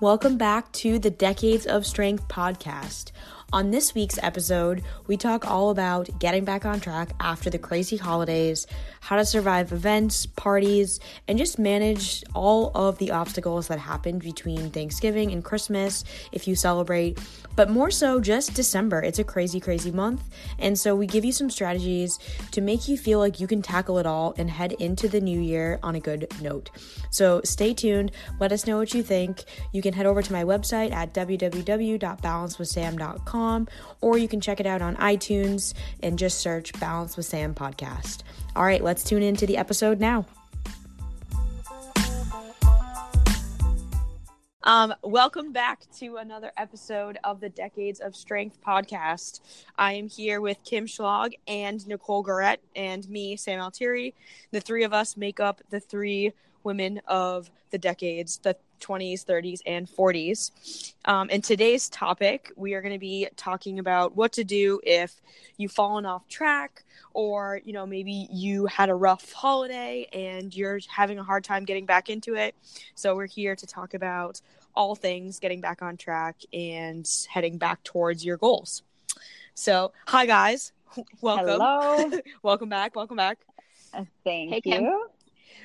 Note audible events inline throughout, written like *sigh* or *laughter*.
Welcome back to the Decades of Strength podcast. On this week's episode, we talk all about getting back on track after the crazy holidays, how to survive events, parties, and just manage all of the obstacles that happened between Thanksgiving and Christmas if you celebrate, but more so just December. It's a crazy, crazy month. And so we give you some strategies to make you feel like you can tackle it all and head into the new year on a good note. So stay tuned. Let us know what you think. You can head over to my website at www.balancewithsam.com or you can check it out on iTunes and just search Balance with Sam podcast. All right, let's tune into the episode now. Um, welcome back to another episode of the Decades of Strength podcast. I am here with Kim Schlag and Nichole Garrett and me, Sam Altieri. The three of us make up the three women of the decades, the 20s, 30s, and 40s. Um, in today's topic, we are going to be talking about what to do if you've fallen off track or you know maybe you had a rough holiday and you're having a hard time getting back into it. So we're here to talk about all things getting back on track and heading back towards your goals. So hi guys. *laughs* Welcome. Hello. *laughs* welcome back. Welcome back. Uh, thank hey, you. Kim.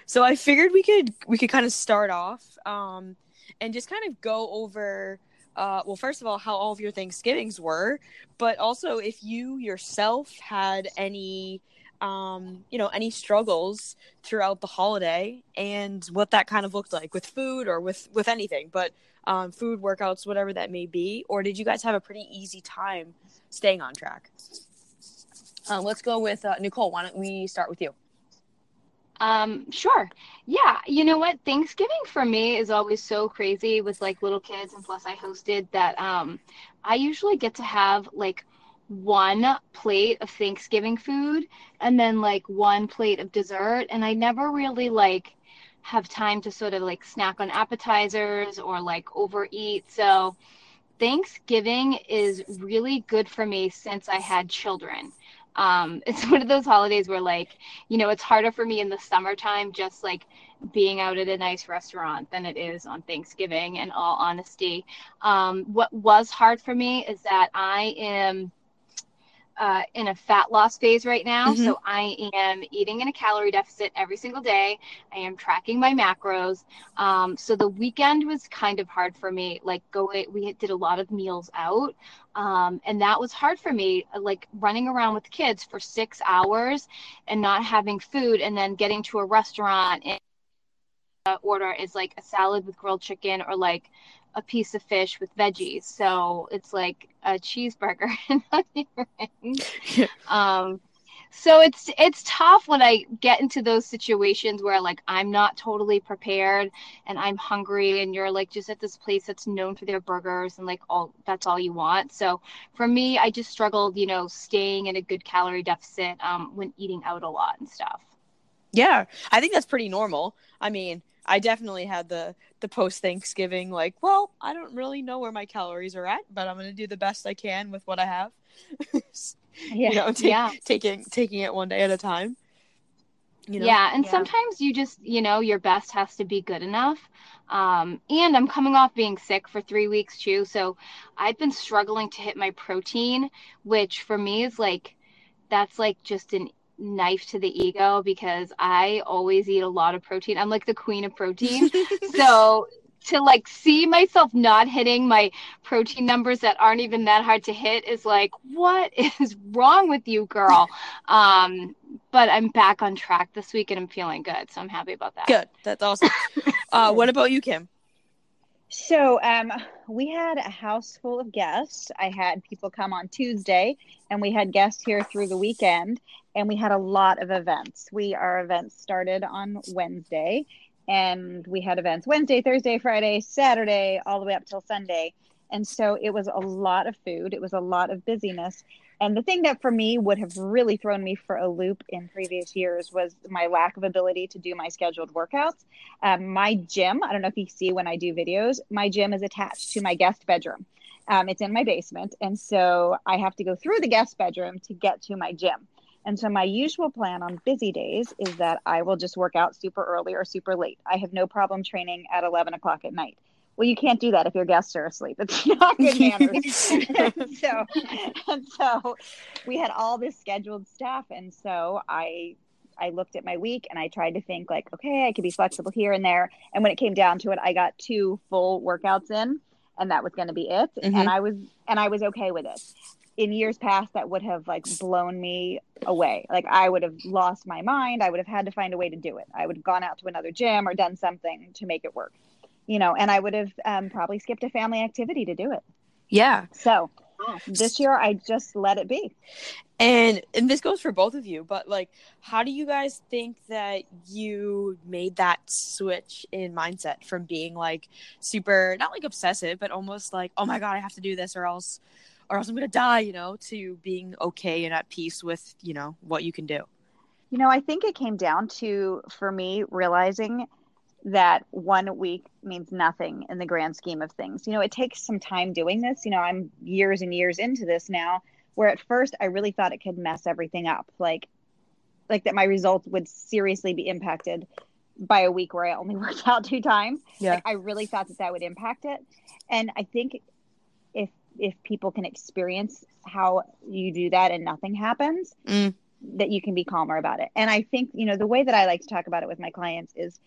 So i figured we could we could kind of start off um and just kind of go over uh, well, first of all, how all of your Thanksgivings were, but also if you yourself had any, um, you know, any struggles throughout the holiday and what that kind of looked like with food or with with anything, but um, food, workouts, whatever that may be, or did you guys have a pretty easy time staying on track? Um, let's go with uh, Nichole. Why don't we start with you? Um, sure. Yeah, you know what? Thanksgiving for me is always so crazy with like little kids and plus I hosted that um I usually get to have like one plate of Thanksgiving food and then like one plate of dessert and I never really like have time to sort of like snack on appetizers or like overeat. So Thanksgiving is really good for me since I had children um, *laughs* it's one of those holidays where like you know it's harder for me in the summertime just like being out at a nice restaurant than it is on thanksgiving in all honesty. Um, what was hard for me is that i am uh, in a fat loss phase right now. Mm-hmm. So I am eating in a calorie deficit every single day. I am tracking my macros. Um, so the weekend was kind of hard for me. Like going, we did a lot of meals out. Um, and that was hard for me, like running around with kids for six hours and not having food and then getting to a restaurant and order is like a salad with grilled chicken or like a piece of fish with veggies. So it's like a cheeseburger *laughs* um, so it's it's tough when I get into those situations where like I'm not totally prepared and I'm hungry and you're like just at this place that's known for their burgers and like all that's all you want. So for me, I just struggled, you know, staying in a good calorie deficit um, when eating out a lot and stuff. Yeah, I think that's pretty normal. I mean, I definitely had the the post Thanksgiving like, well, I don't really know where my calories are at, but I'm gonna do the best I can with what I have. *laughs* yeah, you know, take, yeah, taking taking it one day at a time. You know? Yeah, and yeah. sometimes you just, you know, your best has to be good enough. Um, and I'm coming off being sick for three weeks too, so I've been struggling to hit my protein, which for me is like, that's like just an knife to the ego because I always eat a lot of protein. I'm like the queen of protein. *laughs* so to like see myself not hitting my protein numbers that aren't even that hard to hit is like what *laughs* is wrong with you girl? Um but i'm back on track this week and i'm feeling good so i'm happy about that. Good. That's awesome. *laughs* Uh what about you kim So um, we had a house full of guests. I had people come on Tuesday, and we had guests here through the weekend, and we had a lot of events. We our events started on Wednesday, and we had events Wednesday, Thursday, Friday, Saturday, all the way up till Sunday. And so it was a lot of food. It was a lot of busyness. And the thing that for me would have really thrown me for a loop in previous years was my lack of ability to do my scheduled workouts. Um, my gym, I don't know if you see when I do videos, my gym is attached to my guest bedroom. Um, it's in my basement. And so I have to go through the guest bedroom to get to my gym. And so my usual plan on busy days is that I will just work out super early or super late. I have no problem training at 11 o'clock at night. Well, you can't do that if your guests are asleep. *laughs* It's not good *laughs* manners. *laughs* so, and so we had all this scheduled stuff. And so I, I looked at my week and I tried to think like, okay, I could be flexible here and there. And when it came down to it, I got two full workouts in and that was going to be it. Mm-hmm. And I was, and I was okay with it in years past that would have like blown me away like i would have lost my mind i would have had to find a way to do it i would have gone out to another gym or done something to make it work you know and i would have um, probably skipped a family activity to do it. Yeah. So this year i just let it be. And and this goes for both of you but like how do you guys think that you made that switch in mindset from being like super not like obsessive but almost like oh my god i have to do this or else or else I'm gonna die, you know, to being okay and at peace with, you know, what you can do. You know, I think it came down to for me realizing that one week means nothing in the grand scheme of things. You know, it takes some time doing this. You know, I'm years and years into this now, where at first I really thought it could mess everything up. Like like that my results would seriously be impacted by a week where I only *laughs* worked out two times. Yeah. Like, I really thought that that would impact it. And I think if if people can experience how you do that and nothing happens, mm. that you can be calmer about it. And I think, you know, the way that I like to talk about it with my clients is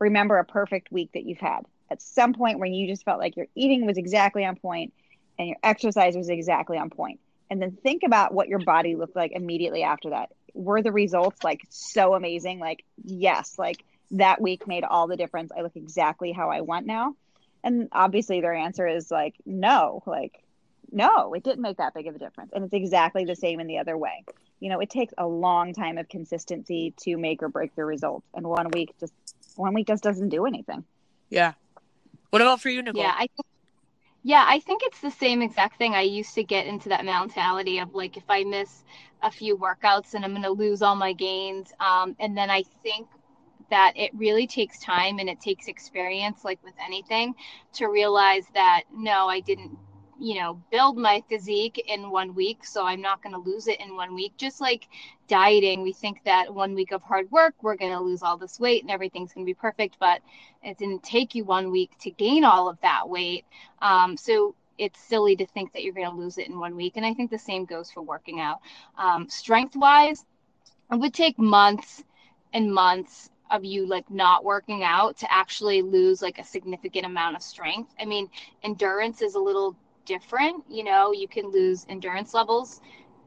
remember a perfect week that you've had. At some point when you just felt like your eating was exactly on point and your exercise was exactly on point. And then think about what your body looked like immediately after that. Were the results like so amazing? Like, yes, like that week made all the difference. I look exactly how I want now. And obviously their answer is like, no, like no, it didn't make that big of a difference. And it's exactly the same in the other way. You know, it takes a long time of consistency to make or break the results. And one week just one week just doesn't do anything. Yeah. What about for you, Nichole? Yeah, I think yeah, I think it's the same exact thing. I used to get into that mentality of like if I miss a few workouts and I'm going to lose all my gains. Um, and then I think that it really takes time and it takes experience, like with anything, to realize that no, I didn't you know, build my physique in one week. So I'm not going to lose it in one week. Just like dieting, we think that one week of hard work, we're going to lose all this weight and everything's going to be perfect. But it didn't take you one week to gain all of that weight. Um, so it's silly to think that you're going to lose it in one week. And I think the same goes for working out. Um, strength wise, it would take months and months of you like not working out to actually lose like a significant amount of strength. I mean, endurance is a little different. You know, you can lose endurance levels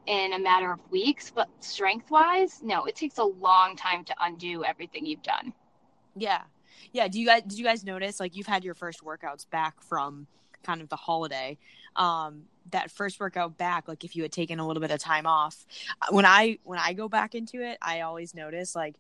in a matter of weeks, but strength wise, no, it takes a long time to undo everything you've done. Yeah. Yeah. Do you guys did you guys notice like you've had your first workouts back from kind of the holiday? Um, that first workout back, like if you had taken a little bit of time off, uh, when I when I go back into it, I always notice like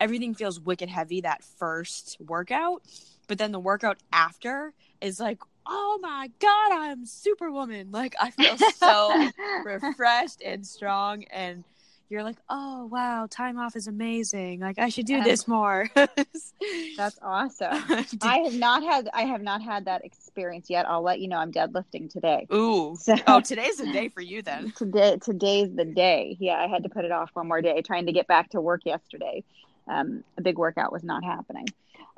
everything feels wicked heavy that first workout, but then the workout after is like oh my god i'm superwoman. Like i feel so *laughs* refreshed and strong and you're like oh wow time off is amazing. Like i should do this more. *laughs* That's awesome. *laughs* I have not had i have not had that experience yet. I'll let you know i'm deadlifting today. Ooh. So, oh today's the day for you then. Today today's the day. Yeah i had to put it off one more day trying to get back to work yesterday. Um, a big workout was not happening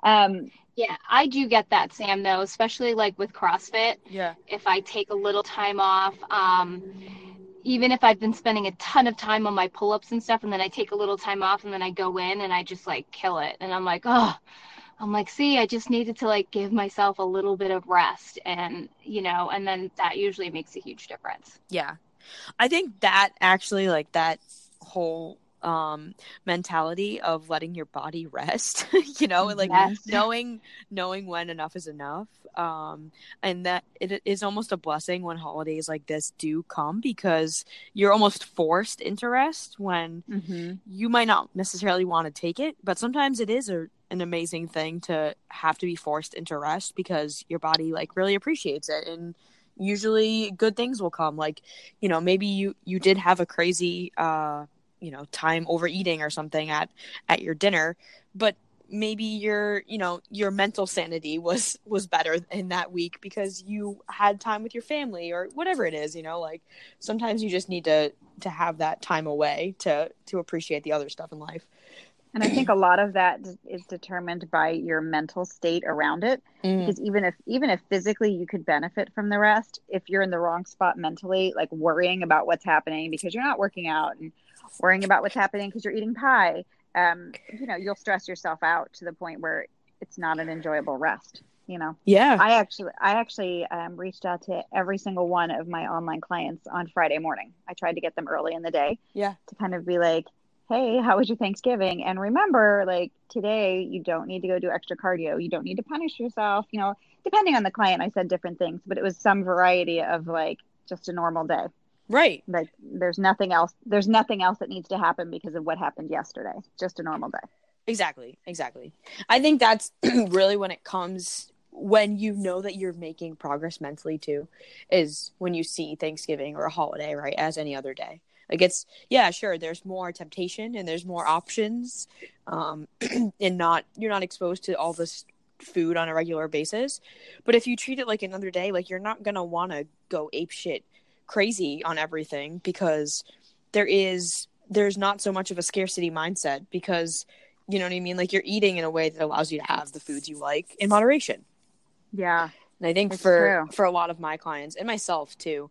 um, yeah, I do get that, Sam, though, especially like with CrossFit. Yeah. If I take a little time off, um, even if I've been spending a ton of time on my pull ups and stuff, and then I take a little time off and then I go in and I just like kill it. And I'm like, oh, I'm like, see, I just needed to like give myself a little bit of rest. And, you know, and then that usually makes a huge difference. Yeah. I think that actually, like, that whole um mentality of letting your body rest *laughs* you know like Yes. knowing knowing when enough is enough um and that it is almost a blessing when holidays like this do come because you're almost forced into rest when Mm-hmm. you might not necessarily want to take it but sometimes it is a, an amazing thing to have to be forced into rest because your body like really appreciates it and usually good things will come like you know maybe you you did have a crazy uh you know time overeating or something at at your dinner but maybe your you know your mental sanity was was better in that week because you had time with your family or whatever it is you know like sometimes you just need to to have that time away to to appreciate the other stuff in life And I think a lot of that is determined by your mental state around it. Mm. Because even if even if physically you could benefit from the rest, if you're in the wrong spot mentally, like worrying about what's happening because you're not working out and worrying about what's happening because you're eating pie, um, you know, you'll stress yourself out to the point where it's not an enjoyable rest. You know, yeah I actually I actually um, reached out to every single one of my online clients on Friday morning. I tried to get them early in the day yeah to kind of be like, hey, how was your Thanksgiving? And remember, like today, you don't need to go do extra cardio. You don't need to punish yourself. You know, depending on the client, I said different things, but it was some variety of like just a normal day. Right Like there's nothing else. There's nothing else that needs to happen because of what happened yesterday. Just a normal day. Exactly, exactly. I think that's *clears throat* really when it comes when you know that you're making progress mentally too is when you see Thanksgiving or a holiday, right, as any other day. Like it's yeah, sure, there's more temptation and there's more options um *clears throat* and not you're not exposed to all this food on a regular basis. But if you treat it like another day, like you're not going to want to go ape shit crazy on everything because there is there's not so much of a scarcity mindset because you know what I mean? Like you're eating in a way that allows you to have the foods you like in moderation. Yeah. And I think for true. for a lot of my clients and myself too,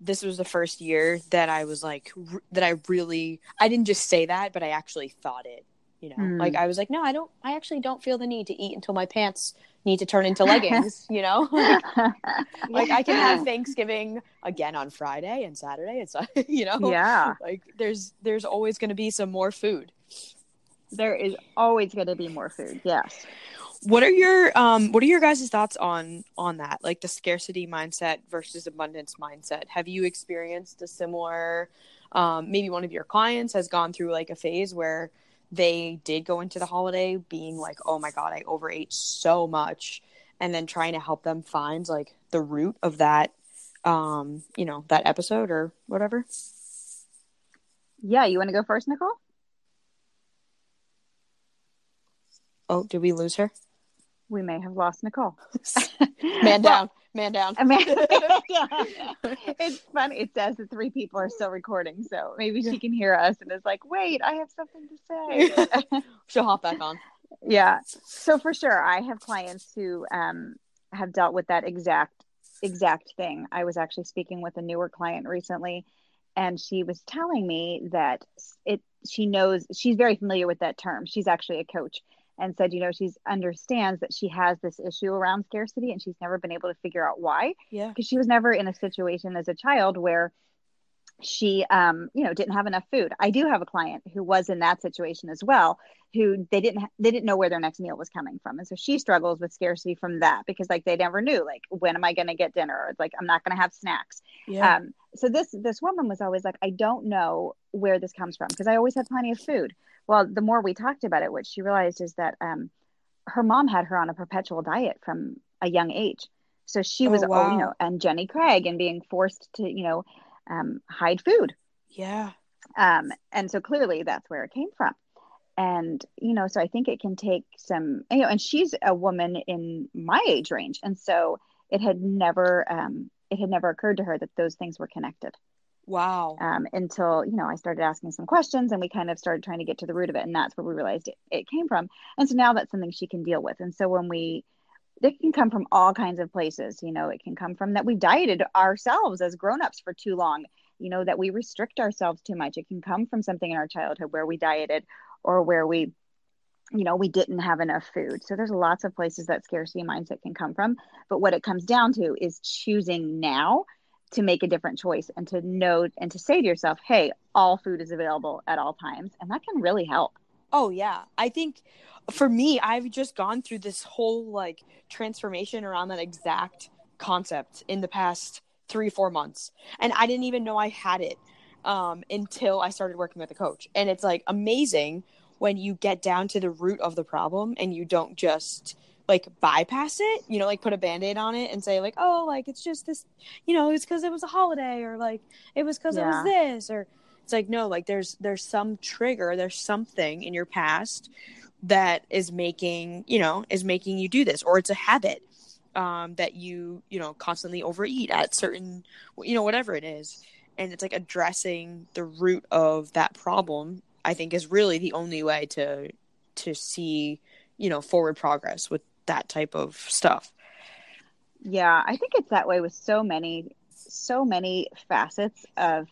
this was the first year that I was like that I really I didn't just say that, but I actually thought it. You know, Hmm. like I was like, no, I don't. I actually don't feel the need to eat until my pants need to turn into leggings. *laughs* you know, *laughs* like I can have Thanksgiving again on Friday and Saturday. It's *laughs* you know, yeah. like there's there's always going to be some more food. There is always going to be more food. Yes. What are your um what are your guys' thoughts on on that? Like the scarcity mindset versus abundance mindset. Have you experienced a similar um maybe one of your clients has gone through like a phase where they did go into the holiday being like, "Oh my god, I overate so much." And then trying to help them find like the root of that um, you know, that episode or whatever. Yeah. You want to go first, Nichole? Oh, did we lose her? We may have lost Nichole. *laughs* Man *laughs* down. Man down. I mean, *laughs* it's funny. It says that three people are still recording, so maybe she can hear us and is like, "Wait, I have something to say." *laughs* She'll hop back on. yeah. So for sure, I have clients who um, have dealt with that exact exact thing. I was actually speaking with a newer client recently, and she was telling me that it. She knows she's very familiar with that term. She's actually a coach, and said, you know, she's understands that she has this issue around scarcity, and she's never been able to figure out why Yeah. because she was never in a situation as a child where she um you know didn't have enough food. I do have a client who was in that situation as well who they didn't ha- they didn't know where their next meal was coming from. And so she struggles with scarcity from that because like they never knew like when am i going to get dinner? Or like i'm not going to have snacks. Yeah. um so this this woman was always like i don't know where this comes from because i always had plenty of food. Well the more we talked about it what she realized is that um her mom had her on a perpetual diet from a young age. So she Oh, was oh, wow. you know and jenny craig and being forced to you know um, hide food yeah. um, and so clearly that's where it came from and you know so i think it can take some you know and she's a woman in my age range and so it had never um, it had never occurred to her that those things were connected Wow. um, until you know I started asking some questions and we kind of started trying to get to the root of it, and that's where we realized it, it came from. And so now that's something she can deal with. And so when we, it can come from all kinds of places. You know, it can come from that we dieted ourselves as grown-ups for too long. You know, that we restrict ourselves too much. It can come from something in our childhood where we dieted or where we you know we didn't have enough food so there's lots of places that scarcity mindset can come from but what it comes down to is choosing now to make a different choice and to know and to say to yourself, hey, all food is available at all times. And that can really help. Oh, yeah. I think for me, I've just gone through this whole like transformation around that exact concept in the past three, four months. And I didn't even know I had it um, until I started working with a coach. And it's like amazing when you get down to the root of the problem and you don't just like bypass it, you know, like put a band-aid on it and say like, oh, like it's just this, you know, it's because it was a holiday or like it was because yeah. it was this or it's like no, like there's there's some trigger, there's something in your past that is making, you know, is making you do this or it's a habit um that you, you know, constantly overeat at certain you know, whatever it is. And it's like addressing the root of that problem, I think is really the only way to to see, you know, forward progress with that type of stuff. Yeah, I think it's that way with so many so many facets of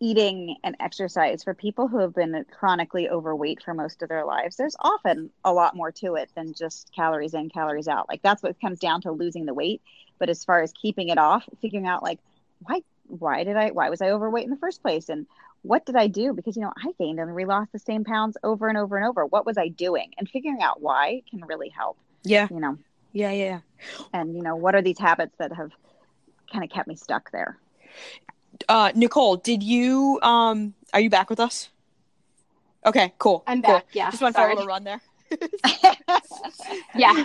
eating and exercise for people who have been chronically overweight for most of their lives there's often a lot more to it than just calories in calories out like that's what comes down to losing the weight but as far as keeping it off figuring out like why why did i why was i overweight in the first place and what did I do? Because, you know, I gained and re-lost the same pounds over and over and over. What was I doing? And figuring out why can really help. Yeah. You know? Yeah, yeah. And, you know, what are these habits that have kind of kept me stuck there? Uh, Nichole, did you, um, are you back with us? Okay, cool. I'm cool. back. Yeah. Just went for a little run there. *laughs* yeah.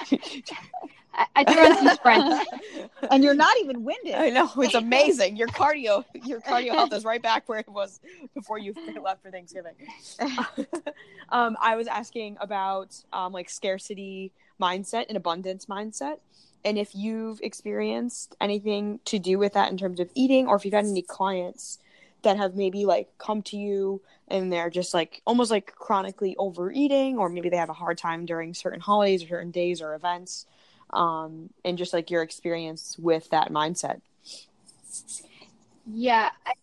I, threw in some sprints. *laughs* and you're not even winded. I know it's amazing. Your cardio, your cardio health is right back where it was before you *laughs* left for Thanksgiving. um, I was asking about um, like scarcity mindset and abundance mindset, and if you've experienced anything to do with that in terms of eating, or if you've had any clients that have maybe like come to you and they're just like almost like chronically overeating, or maybe they have a hard time during certain holidays or certain days or events um, and just like your experience with that mindset. Yeah, I,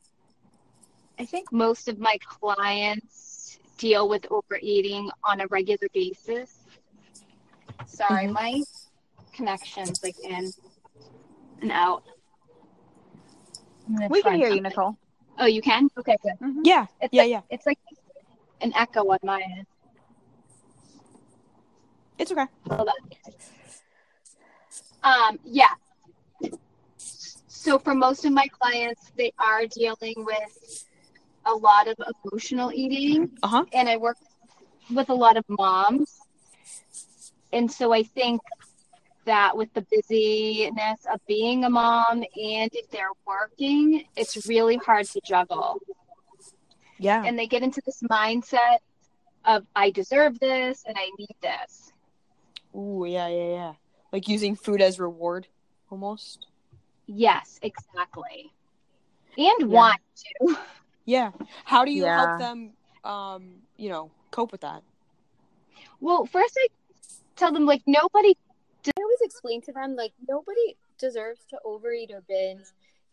I think most of my clients deal with overeating on a regular basis. Sorry, mm-hmm. my connection's like in and out. We can hear something. you, Nichole. Oh, you can? Okay, good. Mm-hmm. Yeah, it's yeah, like, yeah. It's like an echo on my end. It's okay. Hold on. Um, yeah. So for most of my clients, they are dealing with a lot of emotional eating, uh-huh. and I work with a lot of moms, and so I think that with the busyness of being a mom and if they're working, it's really hard to juggle. Yeah. And they get into this mindset of I deserve this and I need this. Ooh, yeah, yeah, yeah like using food as reward almost yes exactly and yeah. want to yeah how do you yeah. help them um you know cope with that well first i tell them like nobody i always explain to them like nobody deserves to overeat or binge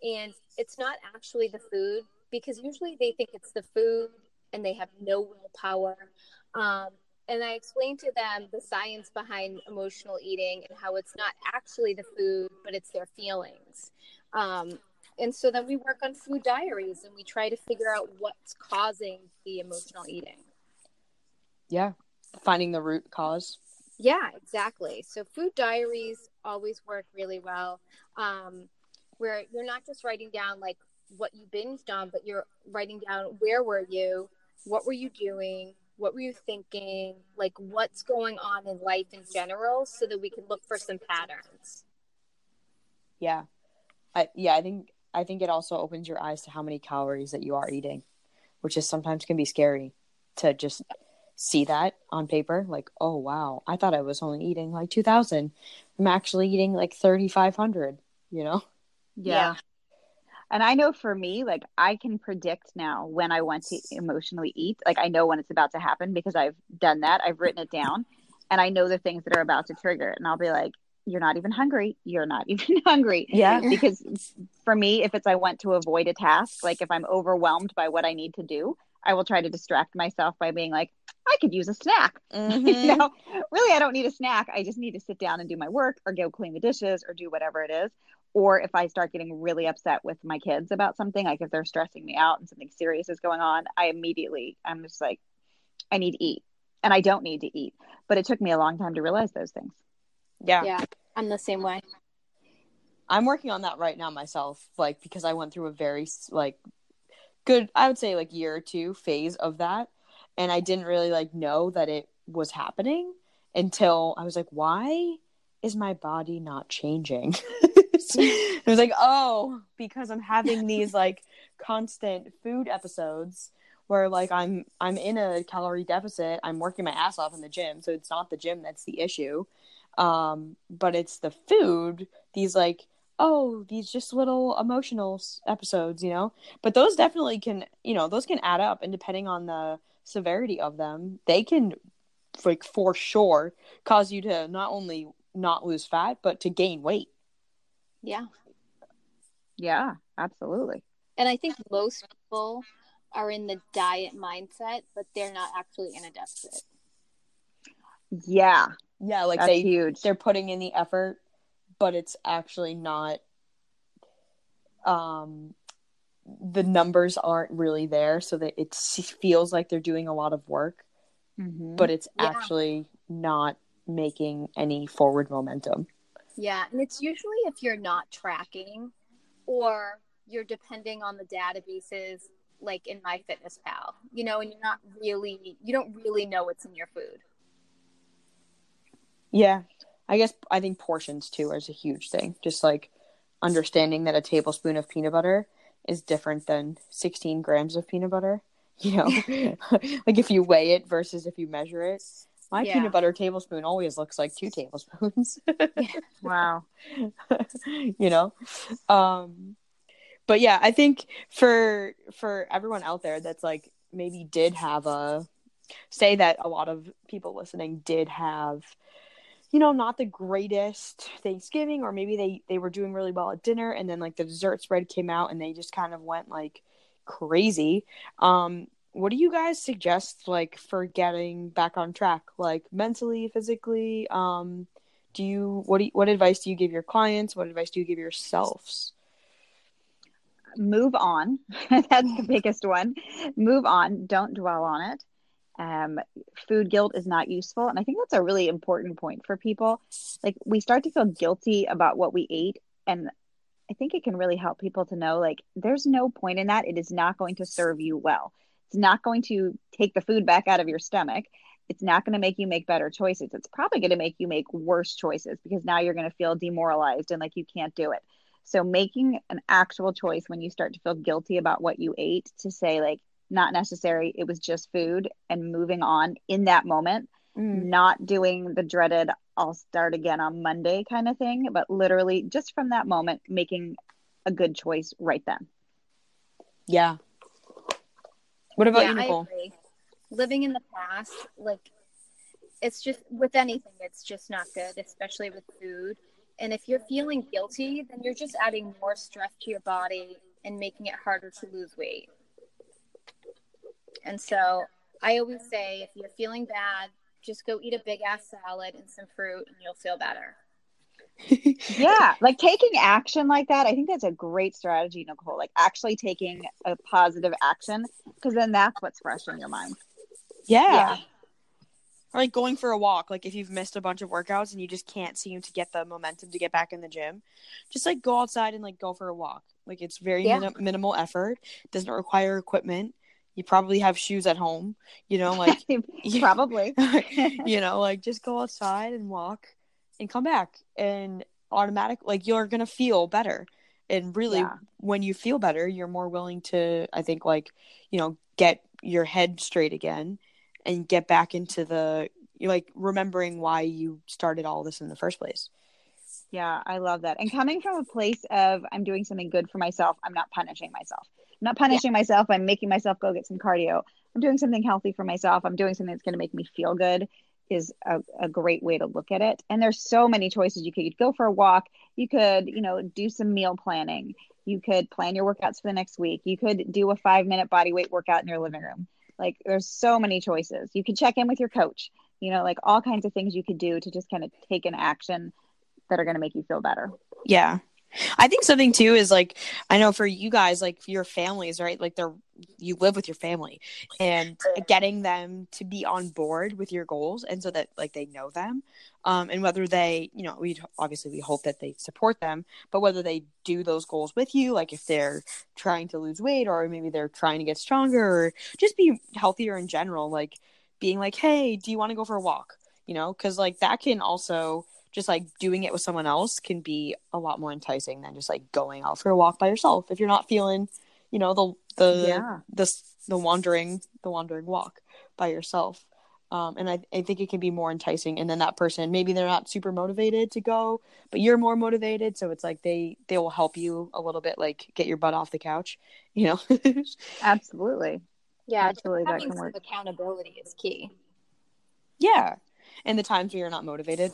and it's not actually the food because usually they think it's the food and they have no willpower um, and I explained to them the science behind emotional eating and how it's not actually the food, but it's their feelings. Um, and so then we work on food diaries and we try to figure out what's causing the emotional eating. Yeah, finding the root cause. Yeah, exactly. So food diaries always work really well. Um, where you're not just writing down like what you binged on, but you're writing down where were you, what were you doing, what were you thinking? Like what's going on in life in general so that we can look for some patterns. Yeah. I yeah i think i think it also opens your eyes to how many calories that you are eating which is sometimes can be scary to just see that on paper like oh wow i thought i was only eating like 2000 i'm actually eating like 3500 you know yeah. yeah. And I know for me, like I can predict now when I want to emotionally eat. Like I know when it's about to happen because I've done that. I've written it down and I know the things that are about to trigger it. And I'll be like, you're not even hungry. You're not *laughs* even hungry. Yeah. Because for me, if it's I want to avoid a task, like if I'm overwhelmed by what I need to do, I will try to distract myself by being like, I could use a snack. *laughs* Mm-hmm. you know, really, I don't need a snack. I just need to sit down and do my work or go clean the dishes or do whatever it is or if I start getting really upset with my kids about something, like if they're stressing me out and something serious is going on, I immediately, I'm just like, I need to eat. And I don't need to eat. But it took me a long time to realize those things. Yeah. Yeah, I'm the same way. I'm working on that right now myself, like because I went through a very like good, I would say like year or two phase of that, and I didn't really like know that it was happening until I was like, why is my body not changing? *laughs* I was like, oh, because I'm having these like constant food episodes where like I'm I'm in a calorie deficit. I'm working my ass off in the gym, so it's not the gym that's the issue, um, but it's the food. These like oh these just little emotional episodes, you know. But those definitely can you know those can add up, and depending on the severity of them, they can like for sure cause you to not only not lose fat but to gain weight. Yeah. Yeah, absolutely. And I think most people are in the diet mindset, but they're not actually in a deficit. Yeah, Yeah, like that's they huge. they're putting in the effort, but it's actually not um the numbers aren't really there so that it feels like they're doing a lot of work, Mhm. but it's Yeah. actually not making any forward momentum. Yeah, and it's usually if you're not tracking or you're depending on the databases like in MyFitnessPal, you know, and you're not really you don't really know what's in your food. Yeah. I guess I think portions too is a huge thing. Just like understanding that a tablespoon of peanut butter is different than 16 grams of peanut butter. *laughs* You know, *laughs* like if you weigh it versus if you measure it. My Yeah. peanut butter tablespoon always looks like two tablespoons. Wow. *laughs* you know? Um but yeah, I think for for everyone out there that's like maybe did have a say that a lot of people listening did have you know not the greatest thanksgiving or maybe they they were doing really well at dinner and then like the dessert spread came out and they just kind of went like crazy um what do you guys suggest like for getting back on track like mentally physically um do you what do you, what advice do you give your clients what advice do you give yourselves Move on. *laughs* That's the biggest one. Move on. Don't dwell on it. Um, food guilt is not useful. And I think that's a really important point for people. Like, we start to feel guilty about what we ate. And I think it can really help people to know, like, there's no point in that. It is not going to serve you well. It's not going to take the food back out of your stomach. It's not going to make you make better choices. It's probably going to make you make worse choices because now you're going to feel demoralized and like you can't do it. So, making an actual choice when you start to feel guilty about what you ate to say, like, not necessary, it was just food, and moving on in that moment, mm. not doing the dreaded, I'll start again on Monday kind of thing, but literally just from that moment, making a good choice right then. yeah what about yeah, you nichole I agree. Living in the past, like it's just with anything, it's just not good, especially with food. And if you're feeling guilty, then you're just adding more stress to your body and making it harder to lose weight. And so I always say if you're feeling bad, just go eat a big ass salad and some fruit and you'll feel better. *laughs* Yeah, like taking action like that, I think that's a great strategy, Nichole. Like actually taking a positive action because then that's what's fresh in your mind. yeah. Yeah. Or like going for a walk, like if you've missed a bunch of workouts and you just can't seem to get the momentum to get back in the gym, just like go outside and like go for a walk. Like it's very Yeah. minim- minimal effort, doesn't require equipment. You probably have shoes at home, you know, like *laughs* *laughs* Probably. *laughs* you know, like just go outside and walk and come back and automatic like you're going to feel better. And really Yeah. when you feel better, you're more willing to I think like, you know, get your head straight again and get back into the you're like remembering why you started all this in the first place. Yeah, I love that. And coming from a place of I'm doing something good for myself, I'm not punishing myself. I'm not punishing myself. I'm making myself go get some cardio. I'm doing something healthy for myself. I'm doing something that's going to make me feel good is a, a great way to look at it. And there's so many choices you could you'd go for a walk. You could, you know, do some meal planning. You could plan your workouts for the next week. You could do a five minute body weight workout in your living room. Like there's so many choices. You could check in with your coach, you know, like all kinds of things you could do to just kind of take an action that are going to make you feel better. Yeah. I think something too is like I know for you guys, like your families, right? Like they're you live with your family, and getting them to be on board with your goals, and so that like they know them, um, and whether they, you know, we obviously we hope that they support them, but whether they do those goals with you, like if they're trying to lose weight or maybe they're trying to get stronger or just be healthier in general, like being like, hey, do you want to go for a walk? You know, because like that can also just like doing it with someone else can be a lot more enticing than just like going out for a walk by yourself if you're not feeling you know the the Yeah. the the wandering the wandering walk by yourself um, and I, I think it can be more enticing and then that person maybe they're not super motivated to go but you're more motivated so it's like they they will help you a little bit like get your butt off the couch *laughs* you know Absolutely. Yeah, Absolutely, that can work. accountability is key. yeah and the times where you're not motivated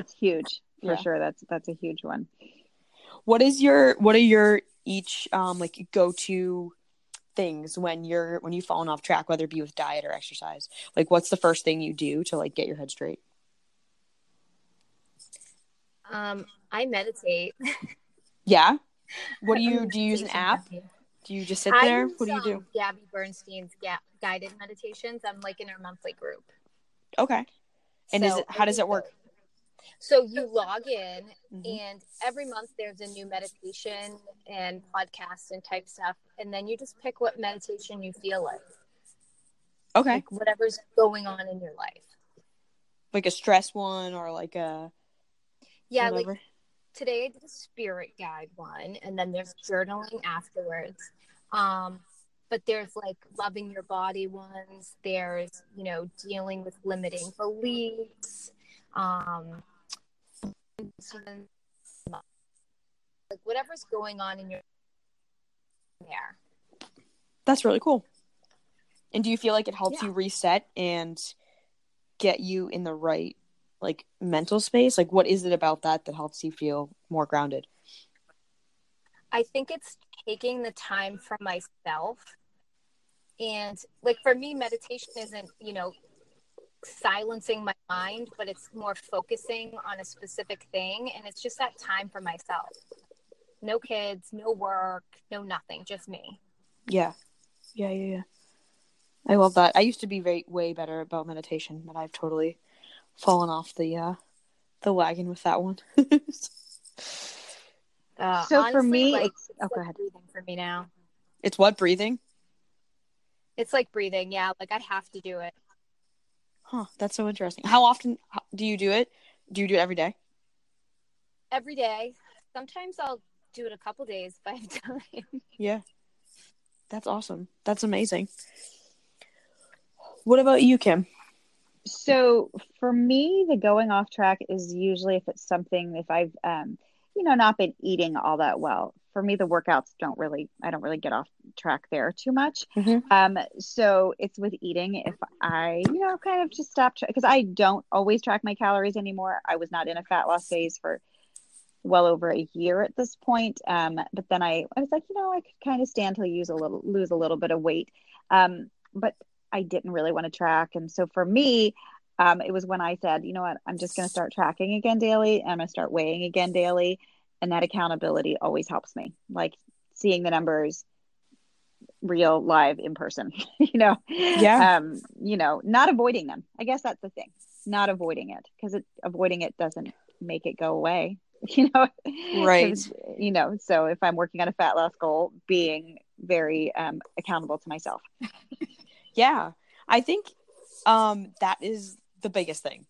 It's huge for Yeah. sure. That's that's a huge one. what is your what are your each um like go to things when you're when you've fallen off track whether it be with diet or exercise like what's the first thing you do to like get your head straight Um, I meditate. yeah *laughs* what do you do you use an app do you just sit I there use, what do you do um, Gabby Bernstein's ga- guided meditations. I'm like in her monthly group. okay and is it how does it work those. So you log in, Mhm. and every month there's a new meditation and podcast and type stuff, and then you just pick what meditation you feel like, okay like whatever's going on in your life. like a stress one or like a Yeah, whatever like today I did a spirit guide one, and then there's journaling afterwards. Um, but there's like loving your body ones. There's you know dealing with limiting beliefs. Um, like whatever's going on in your there. that's really cool and do you feel like it helps Yeah. you reset and get you in the right like mental space like what is it about that that helps you feel more grounded I think it's taking the time for myself. And like for me, meditation isn't, you know, silencing my mind, but it's more focusing on a specific thing. And it's just that time for myself. No kids, no work, no nothing, just me. Yeah. Yeah, yeah, yeah. I love that. I used to be very way better about meditation, but I've totally fallen off the uh the wagon with that one. *laughs* Uh, So for me, like, it's- oh, go ahead. breathing for me now. it's what breathing? It's like breathing. Yeah. Like I have to do it Huh, that's so interesting. How often do you do it? Do you do it every day? every day. Sometimes I'll do it a couple days if I have time. Yeah. That's awesome. That's amazing. What about you, Kim? So for me, the going off track is usually if it's something if I've um you know not been eating all that well. For me, the workouts don't really I don't really get off track there too much. Mhm. Um, so it's with eating. If I you know kind of just stop because I don't always track my calories anymore. I was not in a fat loss phase for well over a year at this point. Um, but then I, I was like, you know, I could kind of stand to use a little, lose a little bit of weight. Um, but I didn't really want to track. And so for me, um, it was when I said, you know what, I'm just going to start tracking again daily. And I'm going to start weighing again daily. And that accountability always helps me. Like seeing the numbers real live in person, *laughs* you know? Yeah. Um, you know, not avoiding them. I guess that's the thing. Not avoiding it because it avoiding it doesn't make it go away. *laughs* You know, right You know, so if I'm working on a fat loss goal, being very um, accountable to myself. *laughs* Yeah. I think um that is the biggest thing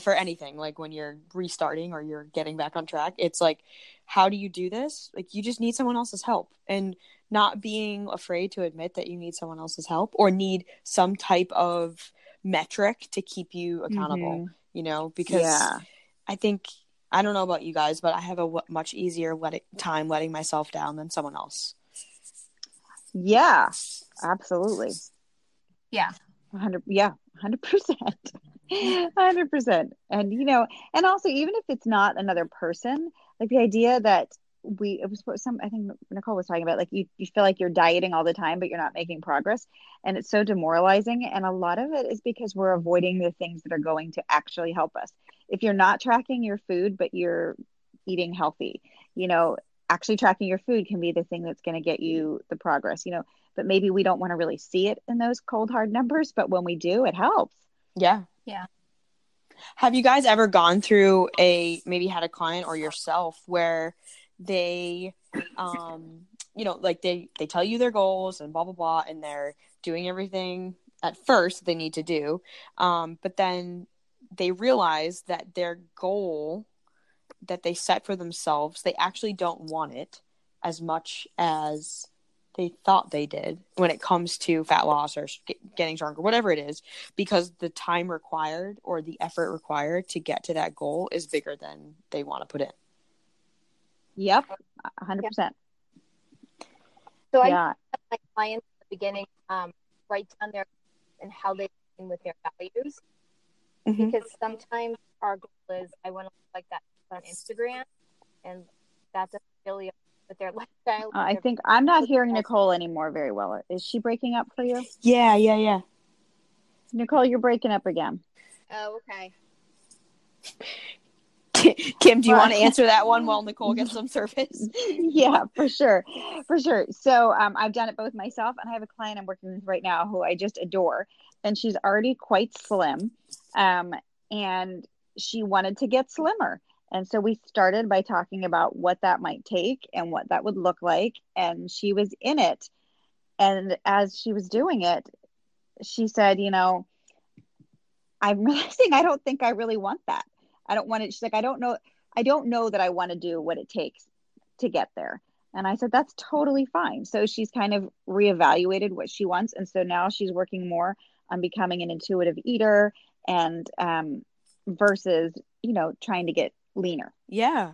for anything like when you're restarting or you're getting back on track it's like how do you do this like you just need someone else's help and not being afraid to admit that you need someone else's help or need some type of metric to keep you accountable mm-hmm. you know because Yeah. i think i don't know about you guys but i have a w- much easier let time letting myself down than someone else Yeah, absolutely. Yeah. 100 yeah 100% *laughs* 100% and you know and also even if it's not another person like the idea that we it was some i think nichole was talking about like you, you feel like you're dieting all the time but you're not making progress and it's so demoralizing and a lot of it is because we're avoiding the things that are going to actually help us if you're not tracking your food but you're eating healthy. You know, actually tracking your food can be the thing that's going to get you the progress, you know, but maybe we don't want to really see it in those cold hard numbers, but when we do, it helps. Yeah. Yeah. Have you guys ever gone through a maybe had a client or yourself where they um you know like they they tell you their goals and blah blah blah and they're doing everything at first they need to do um but then they realize that their goal that they set for themselves they actually don't want it as much as they thought they did when it comes to fat loss or getting stronger, whatever it is, because the time required or the effort required to get to that goal is bigger than they want to put in. Yep, 100%. So I Yeah. have my clients at the beginning um, write down their and how they align with their values Mhm. because sometimes our goal is I want to look like that on Instagram, and that doesn't really with their lifestyle. Uh, *laughs* I their- think I'm not hearing Nichole anymore very well. Is she breaking up for you? Yeah, yeah, yeah. Nichole, you're breaking up again. Oh, okay. Kim, do you want to answer that one while *laughs* Nichole gets some service? *laughs* yeah, for sure. For sure. So um, I've done it both myself and I have a client I'm working with right now who I just adore. And she's already quite slim. Um, and she wanted to get slimmer. And so we started by talking about what that might take and what that would look like. And she was in it. And as she was doing it, she said, you know, I'm *laughs* realizing I don't think I really want that. I don't want it. She's like, I don't know. I don't know that I want to do what it takes to get there. And I said, that's totally fine. So she's kind of reevaluated what she wants. And so now she's working more on becoming an intuitive eater and um, versus, you know, trying to get leaner. Yeah.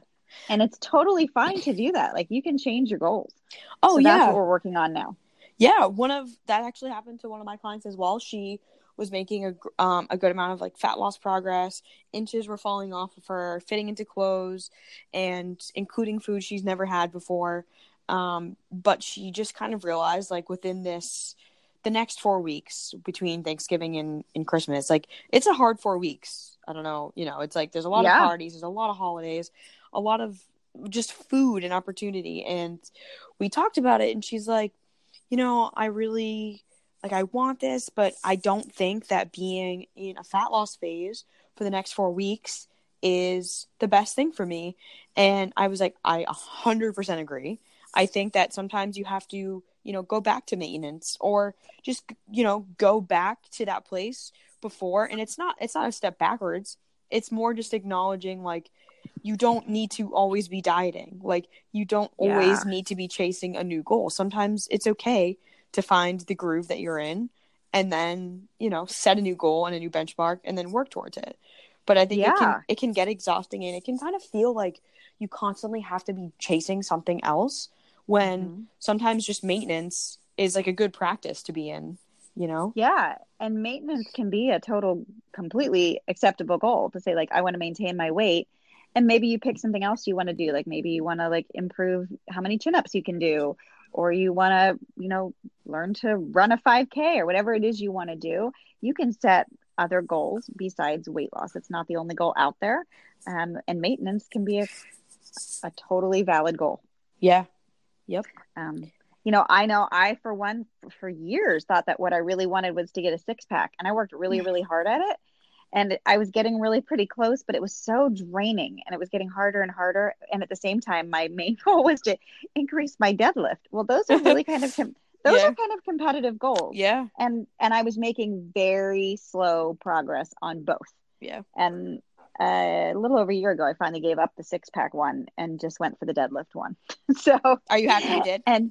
And it's totally fine to do that. Like you can change your goals. Oh, so yeah. that's what we're working on now. Yeah, one of that actually happened to one of my clients as well. She was making a um, a good amount of like fat loss progress. Inches were falling off of her, fitting into clothes, and including food she's never had before. Um, but she just kind of realized like within this the next four weeks between Thanksgiving and, and Christmas, like it's a hard four weeks. I don't know, you know, it's like there's a lot Yeah. of parties, there's a lot of holidays, a lot of just food and opportunity. And we talked about it, and she's like, you know, I really like I want this, but I don't think that being in a fat loss phase for the next four weeks is the best thing for me. And I was like, I 100% agree. I think that sometimes you have to, you know, go back to maintenance or just, you know, go back to that place before. And it's not, it's not a step backwards. It's more just acknowledging like you don't need to always be dieting. Like you don't always Yeah. need to be chasing a new goal. Sometimes it's okay to find the groove that you're in and then, you know, set a new goal and a new benchmark and then work towards it. But I think it Yeah. can it can get exhausting and it can kind of feel like you constantly have to be chasing something else when Mhm. sometimes just maintenance is like a good practice to be in, you know? Yeah. And maintenance can be a total, completely acceptable goal to say, like, I want to maintain my weight. And maybe you pick something else you want to do. Like maybe you want to like improve how many chin ups you can do, or you want to, you know, learn to run a 5K or whatever it is you want to do. You can set other goals besides weight loss. It's not the only goal out there. Um, and maintenance can be a, a totally valid goal. Yeah. Yep. Um, you know, I know I, for one, for years thought that what I really wanted was to get a six pack, and I worked really, really *laughs* hard at it. And I was getting really pretty close, but it was so draining and it was getting harder and harder. And at the same time, my main *laughs* goal was to increase my deadlift. Well, those are really kind of, *laughs* com- those Yeah. are kind of competitive goals. Yeah. And, and I was making very slow progress on both. Yeah. And uh, a little over a year ago, I finally gave up the six pack one and just went for the deadlift one. so, Are you happy you did? and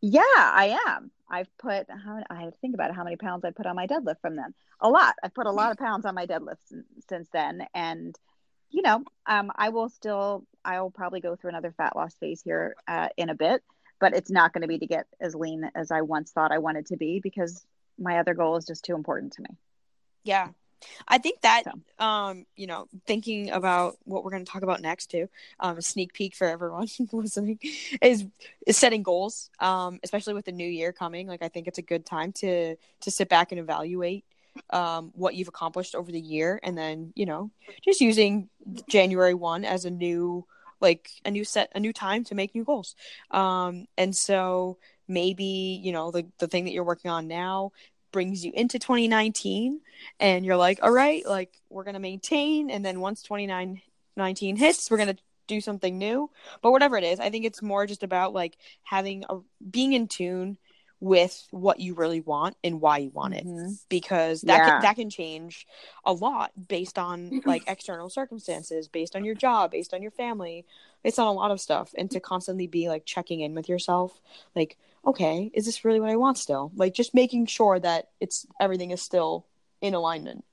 yeah, I am. I've put how I think about how many pounds I put on my deadlift from then. A lot. I've put a lot of pounds on my deadlift sin- since then, and you know, um, I will still. I will probably go through another fat loss phase here uh, in a bit, but it's not going to be to get as lean as I once thought I wanted to be because my other goal is just too important to me. Yeah. I think that So. um, you know, thinking about what we're going to talk about next too, um, a sneak peek for everyone *laughs* listening is is setting goals. Um, especially with the new year coming, like I think it's a good time to to sit back and evaluate um what you've accomplished over the year and then, you know, just using January 1 as a new like a new set a new time to make new goals um and so maybe you know the the thing that you're working on now brings you into 2019 and you're like all right like we're going to maintain. And then once 2019 hits we're going to do something new. But whatever it is i think it's more just about like having a being in tune with what you really want and why you want it. Mhm. because that Yeah. can, that can change a lot based on *laughs* like external circumstances based on your job based on your family. Based on a lot of stuff. And to constantly be like checking in with yourself like okay is this really what i want still like just making sure that it's everything is still in alignment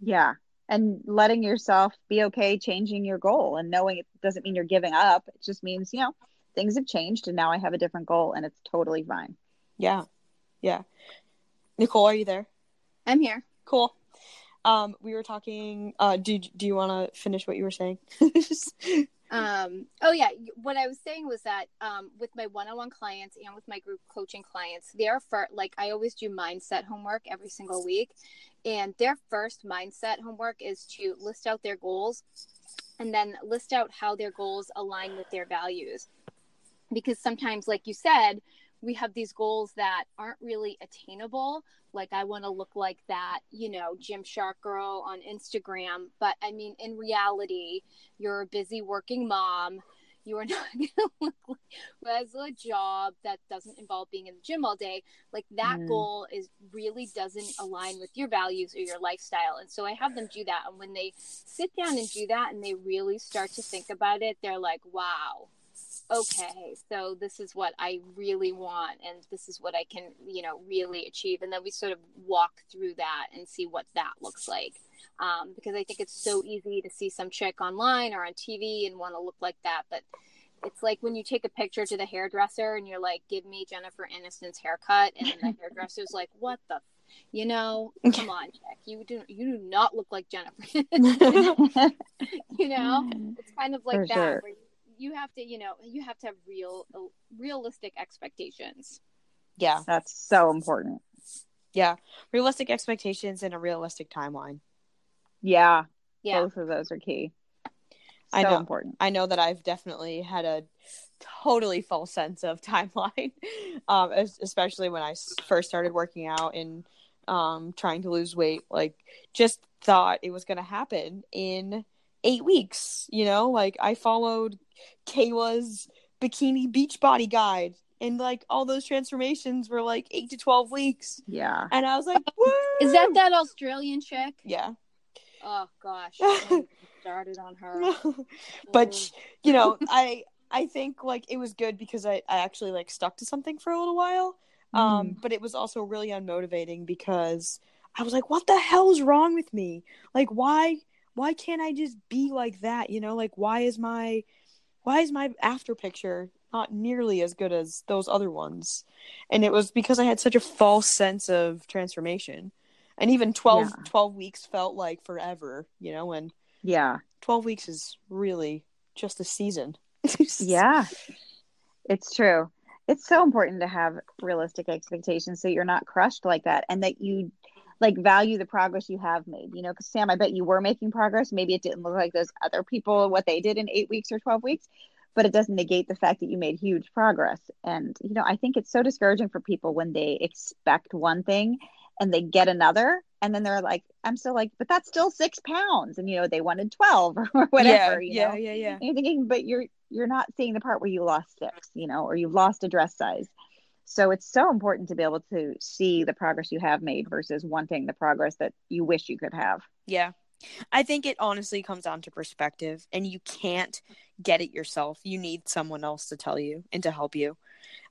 Yeah. And letting yourself be okay changing your goal and knowing it doesn't mean you're giving up. It just means, you know, things have changed and now I have a different goal and it's totally fine. yeah yeah nichole are you there I'm here. cool um we were talking uh do, do you want to finish what you were saying *laughs* Um, oh yeah, what I was saying was that um, with my one-on-one clients and with my group coaching clients, their first, like I always do mindset homework every single week, and their first mindset homework is to list out their goals, and then list out how their goals align with their values, because sometimes, like you said, we have these goals that aren't really attainable. Like I want to look like that, you know, Gymshark girl on Instagram, but I mean, in reality you're a busy working mom. You are *laughs* not going to look like who has a job that doesn't involve being in the gym all day. Like that Mm. goal is really doesn't align with your values or your lifestyle. And so i have them do that. And when they sit down and do that and they really start to think about it they're like wow okay so this is what i really want and this is what i can you know really achieve and then we sort of walk through that and see what that looks like um, because I think it's so easy to see some chick online or on TV and want to look like that. But it's like when you take a picture to the hairdresser and you're like, "Give me Jennifer Aniston's haircut," and the *laughs* hairdresser's like, "What the." You know, come on, chick. You do you do not look like Jennifer. *laughs* *laughs* you know, it's kind of like For that. sure. Where you have to, you know, you have to have real, realistic expectations. yeah That's so important. yeah realistic expectations and a realistic timeline Yeah. Yeah. Both of those are key. So I know. important. I know that I've definitely had a totally false sense of *laughs* timeline, um, es- especially when I s- first started working out and um, trying to lose weight. Like, just thought it was going to happen in eight weeks. You know, like I followed Kayla's bikini beach body guide, and like all those transformations were like eight to twelve weeks, Yeah. and I was like, "Woo!" *laughs* Is that that Australian chick? Yeah. Oh gosh, don't even get me started on her. *laughs* but Mm. you know *laughs* i i think like it was good because i i actually like stuck to something for a little while um but it was also really unmotivating because i was like what the hell is wrong with me like why why can't i just be like that you know like why is my why is my after picture not nearly as good as those other ones and it was because i had such a false sense of transformation and even 12, Yeah. 12 weeks felt like forever you know and Yeah. 12 weeks is really just a season. *laughs* Yeah. It's true. It's so important to have realistic expectations so you're not crushed like that and that you like value the progress you have made. You know, because Sam, I bet you were making progress. Maybe it didn't look like those other people, what they did in eight weeks or 12 weeks, but it doesn't negate the fact that you made huge progress. And, you know, I think it's so discouraging for people when they expect one thing and they get another. And then they're like, I'm still like, but that's still six pounds. And, you know, they wanted 12 *laughs* or whatever, you yeah, know? yeah, yeah. And you're thinking, but you're you're not seeing the part where you lost six, you know, or you've lost a dress size. So it's so important to be able to see the progress you have made versus wanting the progress that you wish you could have. Yeah. I think it honestly comes down to perspective, and you can't get it yourself. You need someone else to tell you and to help you,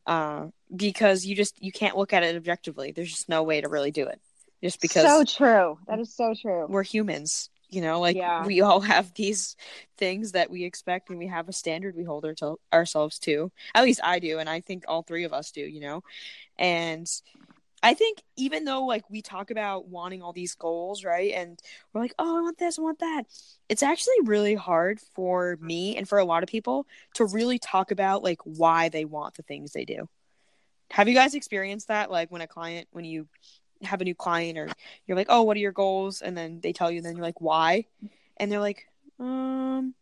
uh, because you just you can't look at it objectively. There's just no way to really do it, just because so true. That is so true. we're humans. You know, like Yeah. we all *laughs* have these things that we expect, and we have a standard we hold our ourselves to. At least I do, and I think all three of us do. You know, and I think even though like we talk about wanting all these goals, right? And we're like, oh, I want this, I want that. It's actually really hard for me and for a lot of people to really talk about like why they want the things they do. Have you guys experienced that? Like when a client, when you have a new client or you're like, oh, what are your goals? And then they tell you, and then you're like, why? And they're like, um,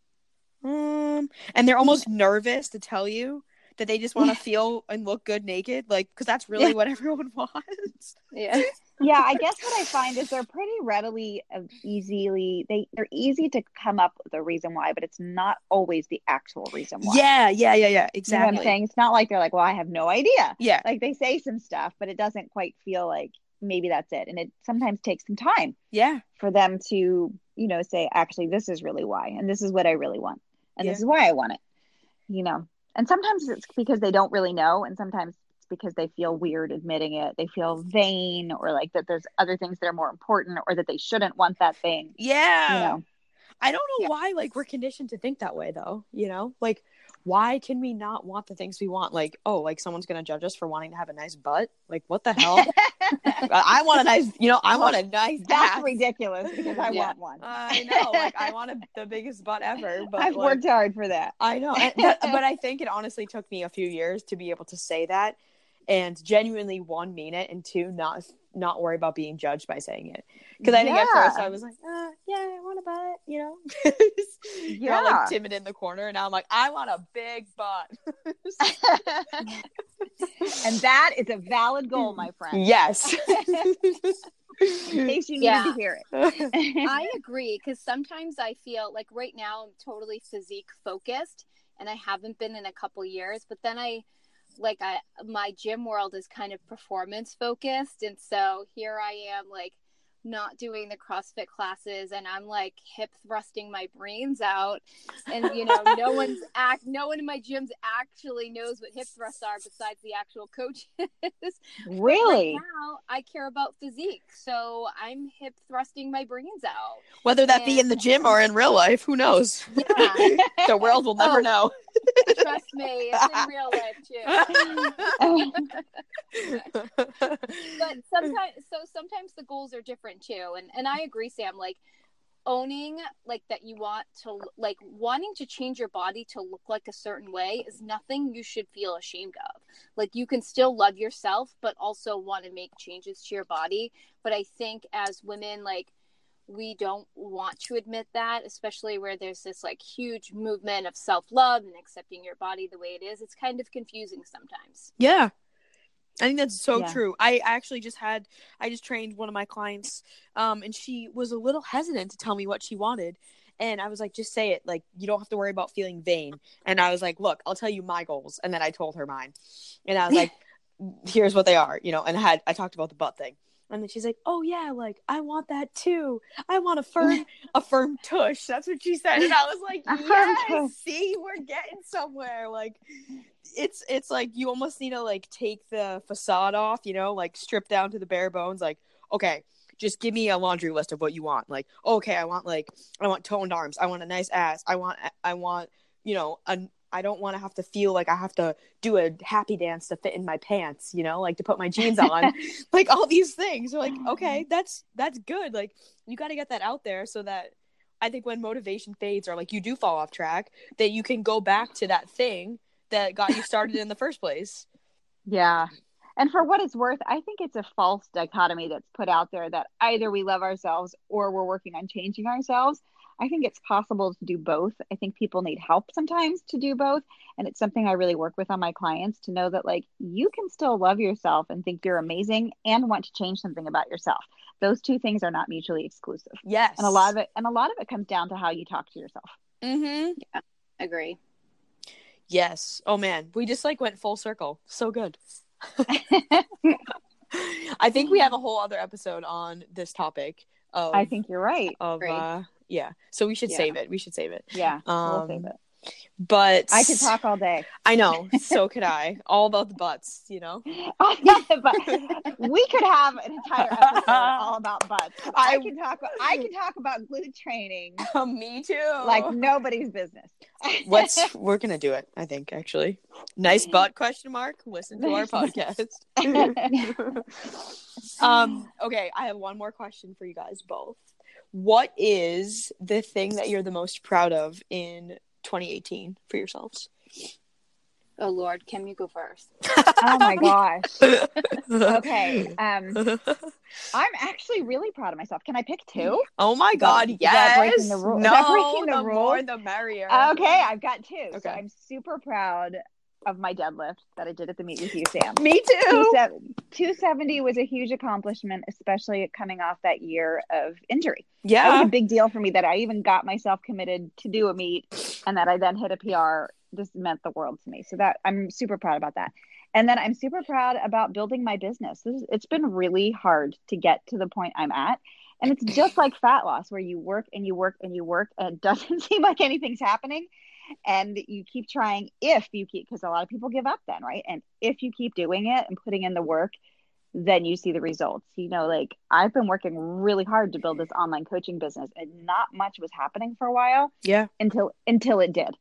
um, and they're almost nervous to tell you that they just want to feel and look good naked, like because that's really Yeah. what *laughs* everyone wants. Yeah. yeah i guess what i find is they're pretty readily uh, easily they they're easy to come up with a reason why but it's not always the actual reason why Yeah, yeah, yeah, yeah. you know what Exactly. i'm saying it's not like they're like well i have no idea Yeah, like they say some stuff but it doesn't quite feel like maybe that's it and it sometimes takes some time yeah, for them to you know say actually this is really why and this is what i really want and Yeah. this is why i want it you know and sometimes it's because they don't really know and sometimes it's because they feel weird admitting it they feel vain or like that there's other things that are more important or that they shouldn't want that thing yeah. you know I don't know Yeah. why like we're conditioned to think that way though, you know? Like why can we not want the things we want? Like, oh, like someone's gonna judge us for wanting to have a nice butt? Like what the hell? *laughs* I want a nice you know, I want a *laughs* nice that's ass. ridiculous because i *laughs* Yeah. want one I know, like I want a, the biggest butt ever, but i've like, worked hard for that I know, and- but, but I think it honestly took me a few years to be able to say that, and genuinely one mean it, and two not not worry about being judged by saying it. Because I think at first I was like, uh, yeah, I want a butt, you know, *laughs* yeah, Yeah. like timid in the corner, and now I'm like, I want a big butt. *laughs* and that is a valid goal my friend yes. *laughs* in case you needed Yeah. to hear it I agree because sometimes I feel like right now I'm totally physique focused and I haven't been in a couple years, but then I like I my gym world is kind of performance focused. And so here I am like not doing the CrossFit classes and I'm like hip thrusting my brains out and you know no *laughs* one's act no one in my gyms actually knows what hip thrusts are besides the actual coaches. *laughs* really Right now I care about physique, so I'm hip thrusting my brains out. Whether that be in the gym or in real life, who knows? Yeah. *laughs* the world will never Oh. know. Trust me, it's in real life too. But sometimes, so sometimes the goals are different too, and and I agree, Sam. Like owning like that you want to like wanting to change your body to look like a certain way is nothing you should feel ashamed of like you can still love yourself but also want to make changes to your body but i think as women like we don't want to admit that especially where there's this like huge movement of self-love and accepting your body the way it is it's kind of confusing sometimes Yeah. I think that's so Yeah. true. I actually just had I just trained one of my clients um and she was a little hesitant to tell me what she wanted. And I was like, just say it. Like, you don't have to worry about feeling vain. And I was like, look, I'll tell you my goals. And then I told her mine. And I was *laughs* like, here's what they are, you know, and I had I talked about the butt thing. And then she's like, "Oh yeah, like I want that too. I want a *laughs* firm, a firm tush." That's what she said, and I was like, *laughs* A firm tush. "Yes, see, we're getting somewhere." Like, it's it's like you almost need to like take the facade off, you know, like strip down to the bare bones. Like, okay, just give me a laundry list of what you want. Like, okay, I want like I want toned arms. I want a nice ass. I want I want you know a I don't want to have to feel like I have to do a happy dance to fit in my pants, you know, like to put my jeans on, *laughs* like all these things. Are like, oh, okay, that's that's good. Like you got to get that out there so that I think when motivation fades or like you do fall off track, that you can go back to that thing that got you started in the first place. Yeah. And for what it's worth, I think it's a false dichotomy that's put out there that either we love ourselves or we're working on changing ourselves. I think it's possible to do both. I think people need help sometimes to do both. And it's something I really work with on my clients to know that, like, you can still love yourself and think you're amazing and want to change something about yourself. Those two things are not mutually exclusive. Yes. And a lot of it, and a lot of it comes down to how you talk to yourself. Mm-hmm. agree Yes. Oh man, we just like went full circle. So good. *laughs* *laughs* I think we have a whole other episode on this topic. Of, I think you're right. of uh, yeah. So we should Yeah. save it. We should save it. Yeah. we'll Um, save it. But I could talk all day. I know. *laughs* So could I. All about the butts. You know. *laughs* but we could have an entire episode all about butts. *laughs* I, I- can talk. I can talk about glute training Me too. like nobody's business. Let's. We're gonna do it. I think actually. Nice butt question mark. Listen to our podcast. um. Okay. I have one more question for you guys both. What is the thing that you're the most proud of in 2018 for yourselves? Oh Lord, Kim, you go first. *laughs* oh my gosh. *laughs* Okay. Um, I'm actually really proud of myself. Can I pick two? Oh my god, Is that breaking yes. the rule- No, breaking the the more the merrier. Okay, I've got two. So Okay. I'm super proud of my deadlift that I did at the meet with you, Sam. Me too. 270 was a huge accomplishment, especially coming off that year of injury. Yeah. That was a big deal for me that I even got myself committed to do a meet and that I then hit a PR. This meant the world to me. So that I'm super proud about that. And then I'm super proud about building my business. This is, it's been really hard to get to the point I'm at. And it's just like fat loss where you work and you work and you work and it *laughs* doesn't seem like anything's happening. And you keep trying if you keep, because a lot of people give up then, right? And if you keep doing it and putting in the work, then you see the results. You know, like I've been working really hard to build this online coaching business and not much was happening for a while Yeah. until until it did.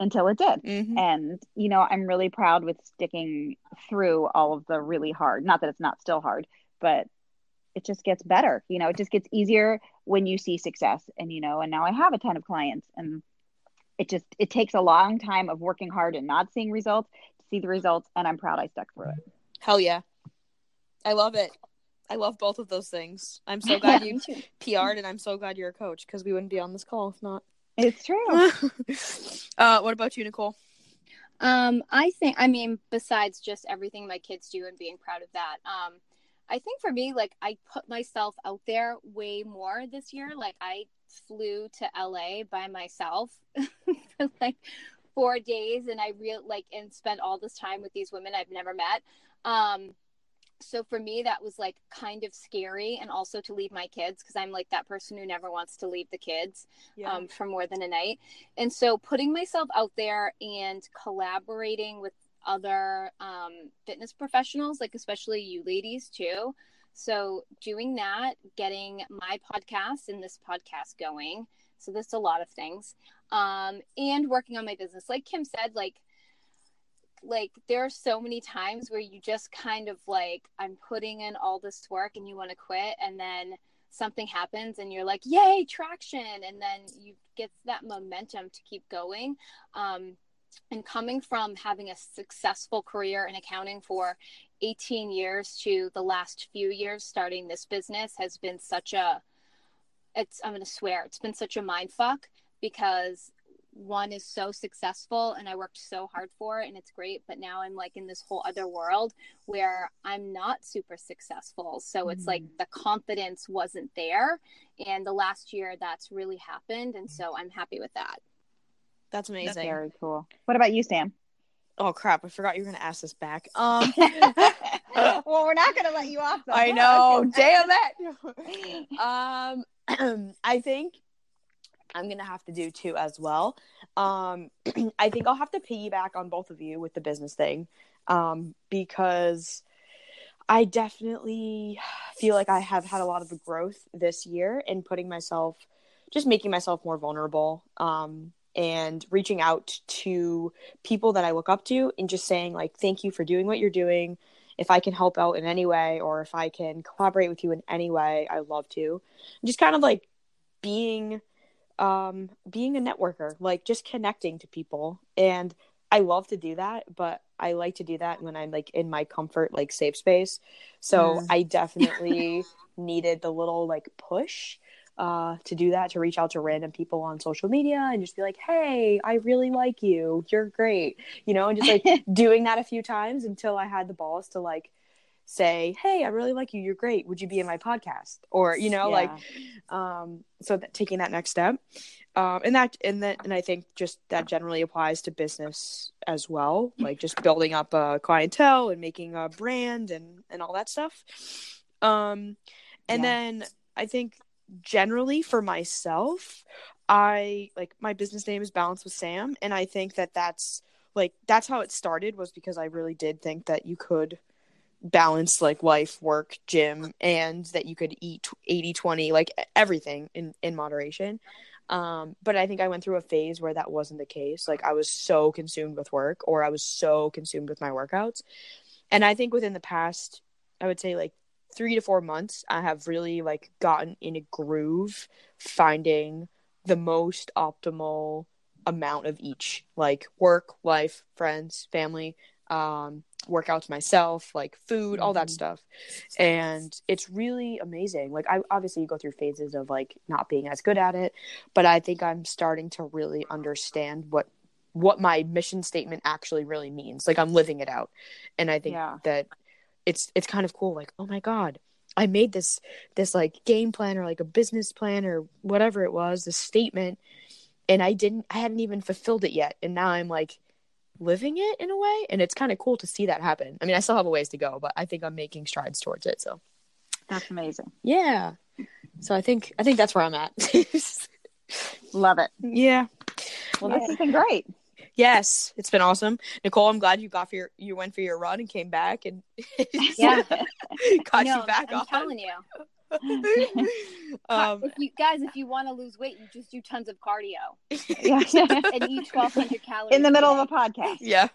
Until it did. Mhm. And you know, I'm really proud with sticking through all of the really hard. Not that it's not still hard, but it just gets better. You know, it just gets easier when you see success. And you know, and now I have a ton of clients and it just it takes a long time of working hard and not seeing results to see the results and I'm proud I stuck through it. Hell yeah. I love it. I love both of those things. I'm so glad *laughs* you PR'd and I'm so glad you're a coach because we wouldn't be on this call if not. It's true. *laughs* uh, what about you, Nichole? Um, I think, I mean, besides just everything my kids do and being proud of that, um, I think for me, like, I put myself out there way more this year. Like, I flew to LA by myself *laughs* for like four days and I real like, and spent all this time with these women I've never met. Um, so for me, that was like kind of scary, and also to leave my kids because I'm like that person who never wants to leave the kids um, for more than a night. And so putting myself out there and collaborating with other um, fitness professionals, like especially you ladies too. So doing that, getting my podcast and this podcast going. So there's a lot of things. Um, and working on my business. Like Kim said, like like there are so many times where you just kind of like I'm putting in all this work and you want to quit and then something happens and you're like yay traction and then you get that momentum to keep going um, and coming from having a successful career in accounting for 18 years to the last few years starting this business has been such a it's i'm going to swear it's been such a mind fuck because one is so successful and I worked so hard for it and it's great. But now I'm like in this whole other world where I'm not super successful. So it's like mm-hmm. the confidence wasn't there. And the last year that's really happened. And mm. so I'm happy with that. That's amazing. Very cool. What about you, Sam? Oh crap! I forgot you were gonna ask this back. *laughs* Um, well, we're not going to let you off. The I *laughs* know. Damn it. *laughs* Um, *clears throat* I think I'm gonna have to do two as well. Um, *clears throat* I think I'll have to piggyback on both of you with the business thing, um, because I definitely feel like I have had a lot of growth this year in putting myself, just making myself more vulnerable, um, and reaching out to people that I look up to and just saying like, thank you for doing what you're doing. If I can help out in any way, or if I can collaborate with you in any way, I love to. Just kind of like being um being a networker like just connecting to people and i love to do that but i like to do that when i'm like in my comfort like safe space so Mm. i definitely *laughs* needed the little like push uh to do that to reach out to random people on social media and just be like hey i really like you. You're great you know and just like *laughs* doing that a few times until i had the balls to like say hey i really like you. You're great. Would you be in my podcast? Or you know like um so that taking that next step. Um and that and that and i think just that generally applies to business as well like just building up a clientele and making a brand and and all that stuff. Um and Yeah. then i think generally for myself i like my business name is balance with sam and i think that that's like that's how it started was because i really did think that you could balance like life work gym and that you could eat 80 20 like everything in in moderation. Um but i think i went through a phase where that wasn't the case. Like i was so consumed with work or i was so consumed with my workouts. And i think within the past i would say like 3 to 4 months i have really like gotten in a groove finding the most optimal amount of each, like work, life, friends, family, um, workouts myself, like food, all that Mhm. stuff. And it's really amazing. Like I obviously you go through phases of like not being as good at it, but I think I'm starting to really understand what what my mission statement actually really means. Like I'm living it out. And I think Yeah. that it's it's kind of cool like, "Oh my god, I made this this like game plan or like a business plan or whatever it was, this statement and I didn't I hadn't even fulfilled it yet and now I'm like living it in a way and it's kind of cool to see that happen. I mean, I still have a ways to go, but I think I'm making strides towards it. So, That's amazing. yeah. So I think I think that's where I'm at. *laughs* Love it. yeah. Well, this has been great. Yes, it's been awesome. Nichole, I'm glad you got for your you went for your run and came back and *laughs* Yeah. got no, you back I'm on. telling you. *laughs* um, if you guys, if you want to lose weight, you just do tons of cardio *laughs* and eat 1,200 calories In the middle of a a podcast. yeah.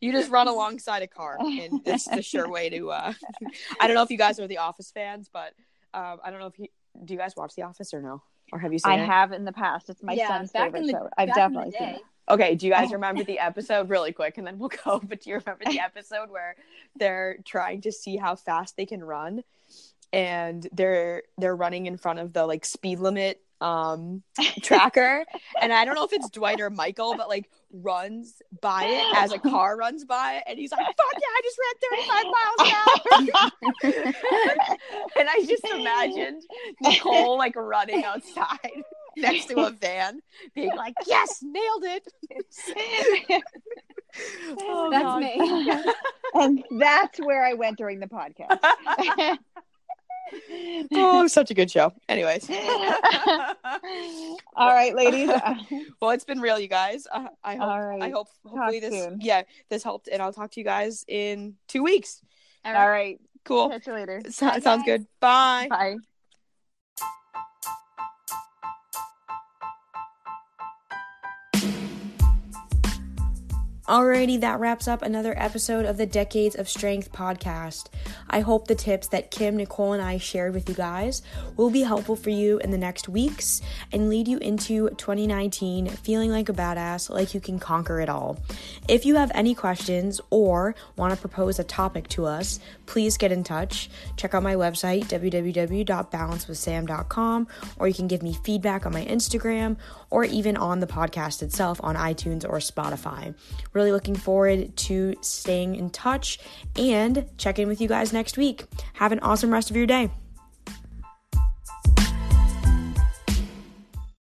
you just run alongside a car and it's the sure way to uh i don't know if you guys are the office fans but um i don't know if you do you guys watch the office or no or have you seen it? I it have in the past. It's my Yeah, son's favorite the- show. I've back in the definitely seen it. Okay do you guys *laughs* remember the episode? Really quick and then we'll go but do you remember the episode where they're trying to see how fast they can run? And they're they're running in front of the like speed limit um *laughs* tracker. And i don't know if it's dwight or michael but like runs by it as a car runs by it and he's like fuck yeah i just ran 35 miles an hour. *laughs* And i just imagined nichole like running outside *laughs* next to a *laughs* van being like yes nailed it *laughs* Oh, That's God. me. and that's where I went during the podcast. oh such a good show anyways All right, ladies. well it's been real you guys uh, i hope right. i hope hopefully Talk this soon. yeah this helped and i'll talk to you guys in two weeks All All right. right. cool Catch you later. So- sounds good bye Bye. Alrighty, that wraps up another episode of the Decades of Strength podcast. I hope the tips that Kim, Nichole, and I shared with you guys will be helpful for you in the next weeks and lead you into 2019 feeling like a badass, like you can conquer it all. If you have any questions or want to propose a topic to us, please get in touch. Check out my website, www.balancewithsam.com, or you can give me feedback on my Instagram or even on the podcast itself on iTunes or Spotify. Really looking forward to staying in touch and check in with you guys next week. Have an awesome rest of your day.